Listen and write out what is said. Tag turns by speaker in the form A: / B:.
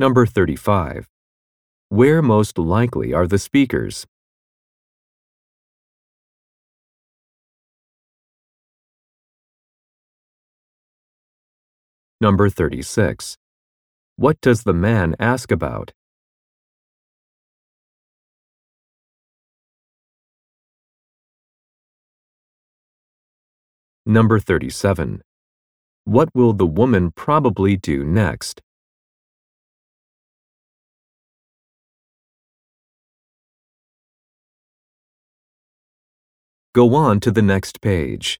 A: Number 35. Where most likely are the speakers? Number 36. What does the man ask about? Number 37. What will the woman probably do next? Go on to the next page.